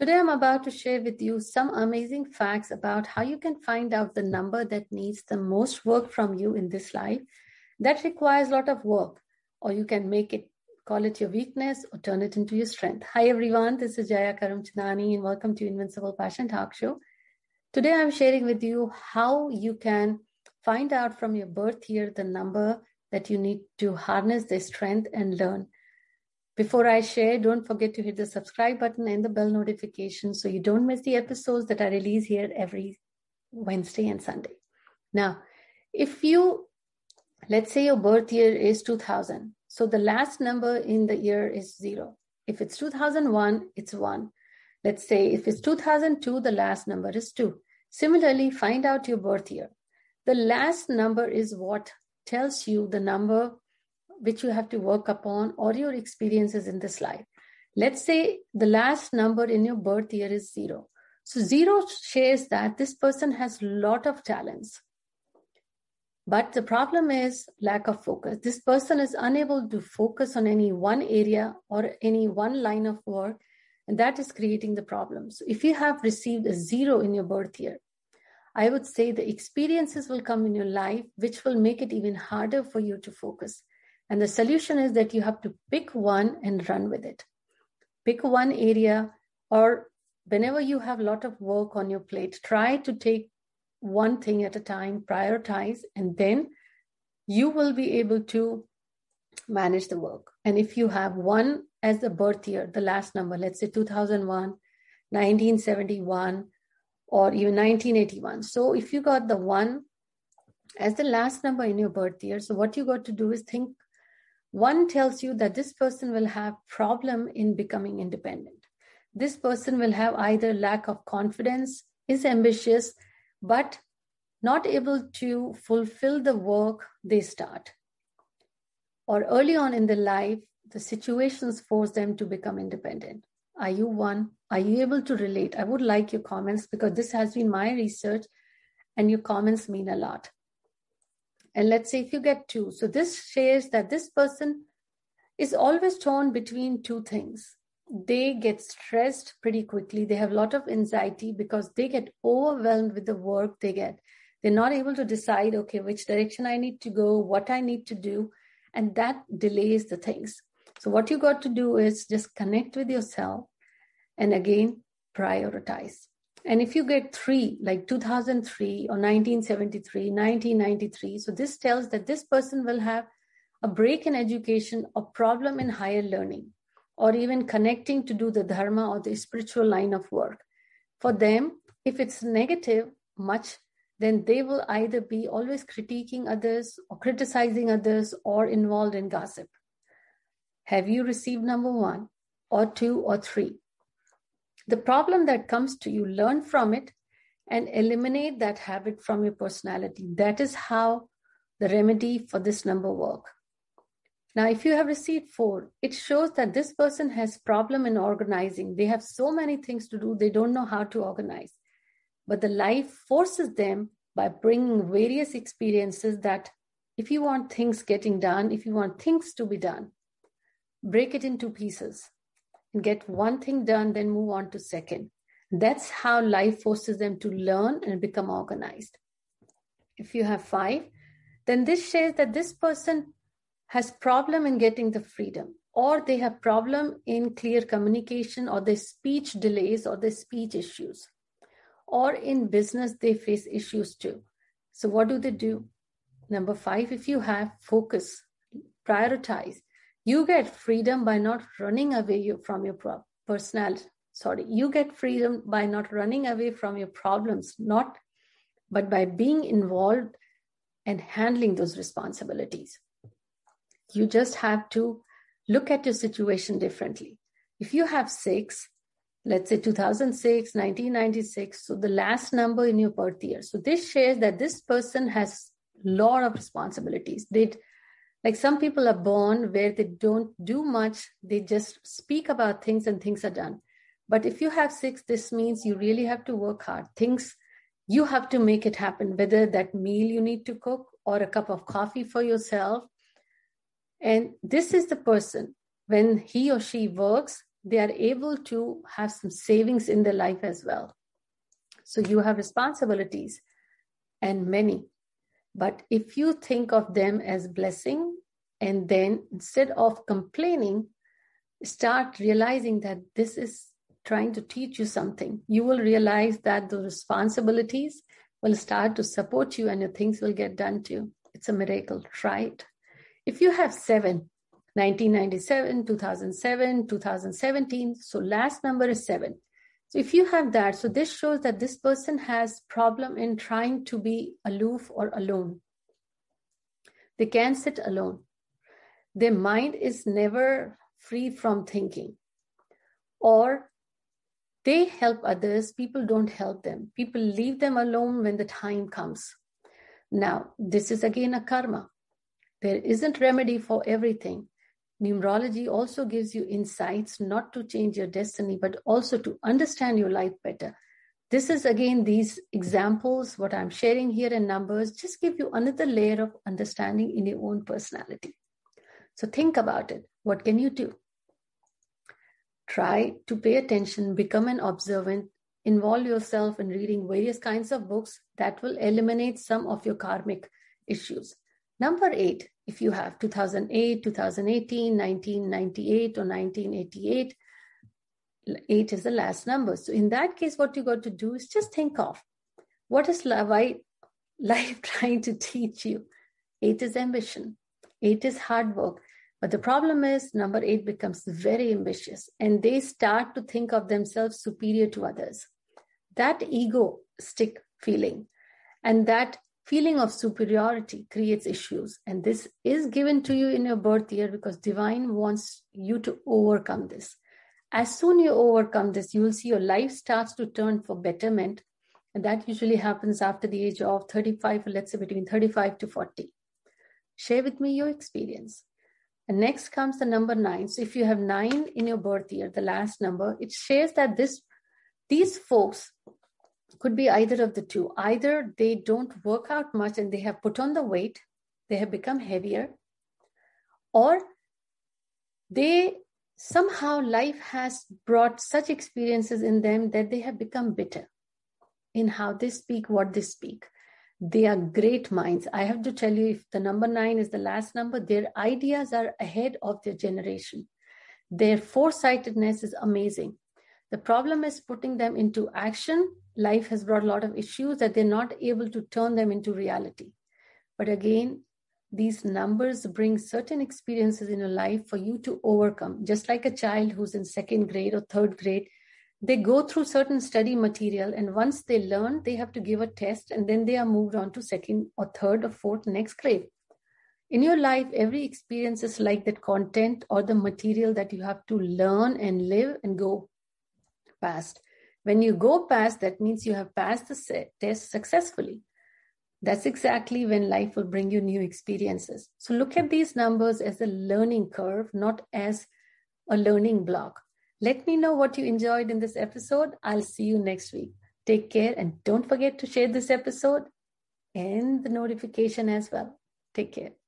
Today, I'm about to share with you some amazing facts about how you can find out the number that needs the most work from you in this life that requires a lot of work, or you can make it, call it your weakness, or turn it into your strength. Hi, everyone. This is Jaya Karamchandani, and welcome to Invincible Passion Talk Show. Today, I'm sharing with you how you can find out from your birth year the number that you need to harness the strength and learn. Before I share, don't forget to hit the subscribe button and the bell notification so you don't miss the episodes that I release here every Wednesday and Sunday. Now, if you, let's say your birth year is 2000, so the last number in the year is zero. If it's 2001, it's one. Let's say if it's 2002, the last number is two. Similarly, find out your birth year. The last number is what tells you the number which you have to work upon or your experiences in this life. Let's say the last number in your birth year is zero. So zero shares that this person has a lot of talents. But the problem is lack of focus. This person is unable to focus on any one area or any one line of work, and that is creating the problem. So if you have received a zero in your birth year, I would say the experiences will come in your life which will make it even harder for you to focus. And the solution is that you have to pick one and run with it. Pick one area, or whenever you have a lot of work on your plate, try to take one thing at a time, prioritize, and then you will be able to manage the work. And if you have one as the birth year, the last number, let's say 2001, 1971, or even 1981. So if you got the one as the last number in your birth year, so what you got to do is think one tells you that this person will have problem in becoming independent. This person will have either lack of confidence, is ambitious, but not able to fulfill the work they start. Or early on in their life, the situations force them to become independent. Are you one? Are you able to relate? I would like your comments because this has been my research and your comments mean a lot. And let's say if you get two. So this shares that this person is always torn between two things. They get stressed pretty quickly. They have a lot of anxiety because they get overwhelmed with the work they get. They're not able to decide, okay, which direction I need to go, what I need to do. And that delays the things. So what you got to do is just connect with yourself and again prioritize. And if you get three, like 2003 or 1973, 1993, so this tells that this person will have a break in education or problem in higher learning, or even connecting to do the dharma or the spiritual line of work. For them, if it's negative, much, then they will either be always critiquing others or criticizing others or involved in gossip. Have you received number one or two or three? The problem that comes to you, learn from it and eliminate that habit from your personality. That is how the remedy for this number work. Now, if you have received four, it shows that this person has problem in organizing. They have so many things to do, they don't know how to organize. But the life forces them by bringing various experiences that if you want things getting done, if you want things to be done, break it into pieces get one thing done, then move on to second. That's how life forces them to learn and become organized. If you have five, then this shares that this person has problem in getting the freedom or they have problem in clear communication or their speech delays or their speech issues or in business they face issues too so what do they do number 5 if you have focus prioritize you get freedom by not running away from your personality. Sorry, you get freedom by not running away from your problems, not but by being involved and handling those responsibilities. You just have to look at your situation differently. If you have six, let's say 2006, 1996, so the last number in your birth year. So this shares that this person has a lot of responsibilities. They like some people are born where they don't do much, they just speak about things and things are done. But if you have six, this means you really have to work hard. Things you have to make it happen, whether that meal you need to cook or a cup of coffee for yourself. And this is the person, when he or she works, they are able to have some savings in their life as well. So you have responsibilities and many. But if you think of them as blessing, and then instead of complaining, start realizing that this is trying to teach you something, you will realize that the responsibilities will start to support you and your things will get done too. It's a miracle. right? If you have seven, 1997, 2007, 2017, so last number is seven. So if you have that, so this shows that this person has problem in trying to be aloof or alone. They can't sit alone. Their mind is never free from thinking. Or they help others, people don't help them. People leave them alone when the time comes. Now, this is again a karma. There isn't remedy for everything. Numerology also gives you insights not to change your destiny, but also to understand your life better. This is again these examples, what I'm sharing here in numbers, just give you another layer of understanding in your own personality. So think about it. What can you do? Try to pay attention, become an observant, involve yourself in reading various kinds of books that will eliminate some of your karmic issues. Number eight, if you have 2008, 2018, 1998, or 1988, eight is the last number. So in that case, what you got to do is just think of what is life trying to teach you? Eight is ambition. Eight is hard work. But the problem is, number eight becomes very ambitious and they start to think of themselves superior to others. That egoistic feeling and that feeling of superiority creates issues. And this is given to you in your birth year because divine wants you to overcome this. As soon you overcome this, you will see your life starts to turn for betterment. And that usually happens after the age of 35, or let's say between 35 to 40. Share with me your experience. And next comes the number nine. So if you have nine in your birth year, the last number, it shares that this these folks could be either of the two. Either they don't work out much and they have put on the weight, they have become heavier, or they somehow life has brought such experiences in them that they have become bitter in how they speak, what they speak. They are great minds. I have to tell you, if the number nine is the last number, their ideas are ahead of their generation. Their foresightedness is amazing. The problem is putting them into action. Life has brought a lot of issues that they're not able to turn them into reality. But again, these numbers bring certain experiences in your life for you to overcome. Just like a child who's in second grade or third grade, they go through certain study material and once they learn they have to give a test and then they are moved on to second or third or fourth next grade in your life every experience is like that content or the material that you have to learn and live and go past when you go past that means you have passed the test successfully that's exactly when life will bring you new experiences so look at these numbers as a learning curve not as a learning block let me know what you enjoyed in this episode. I'll see you next week. Take care and don't forget to share this episode and the notification as well. Take care.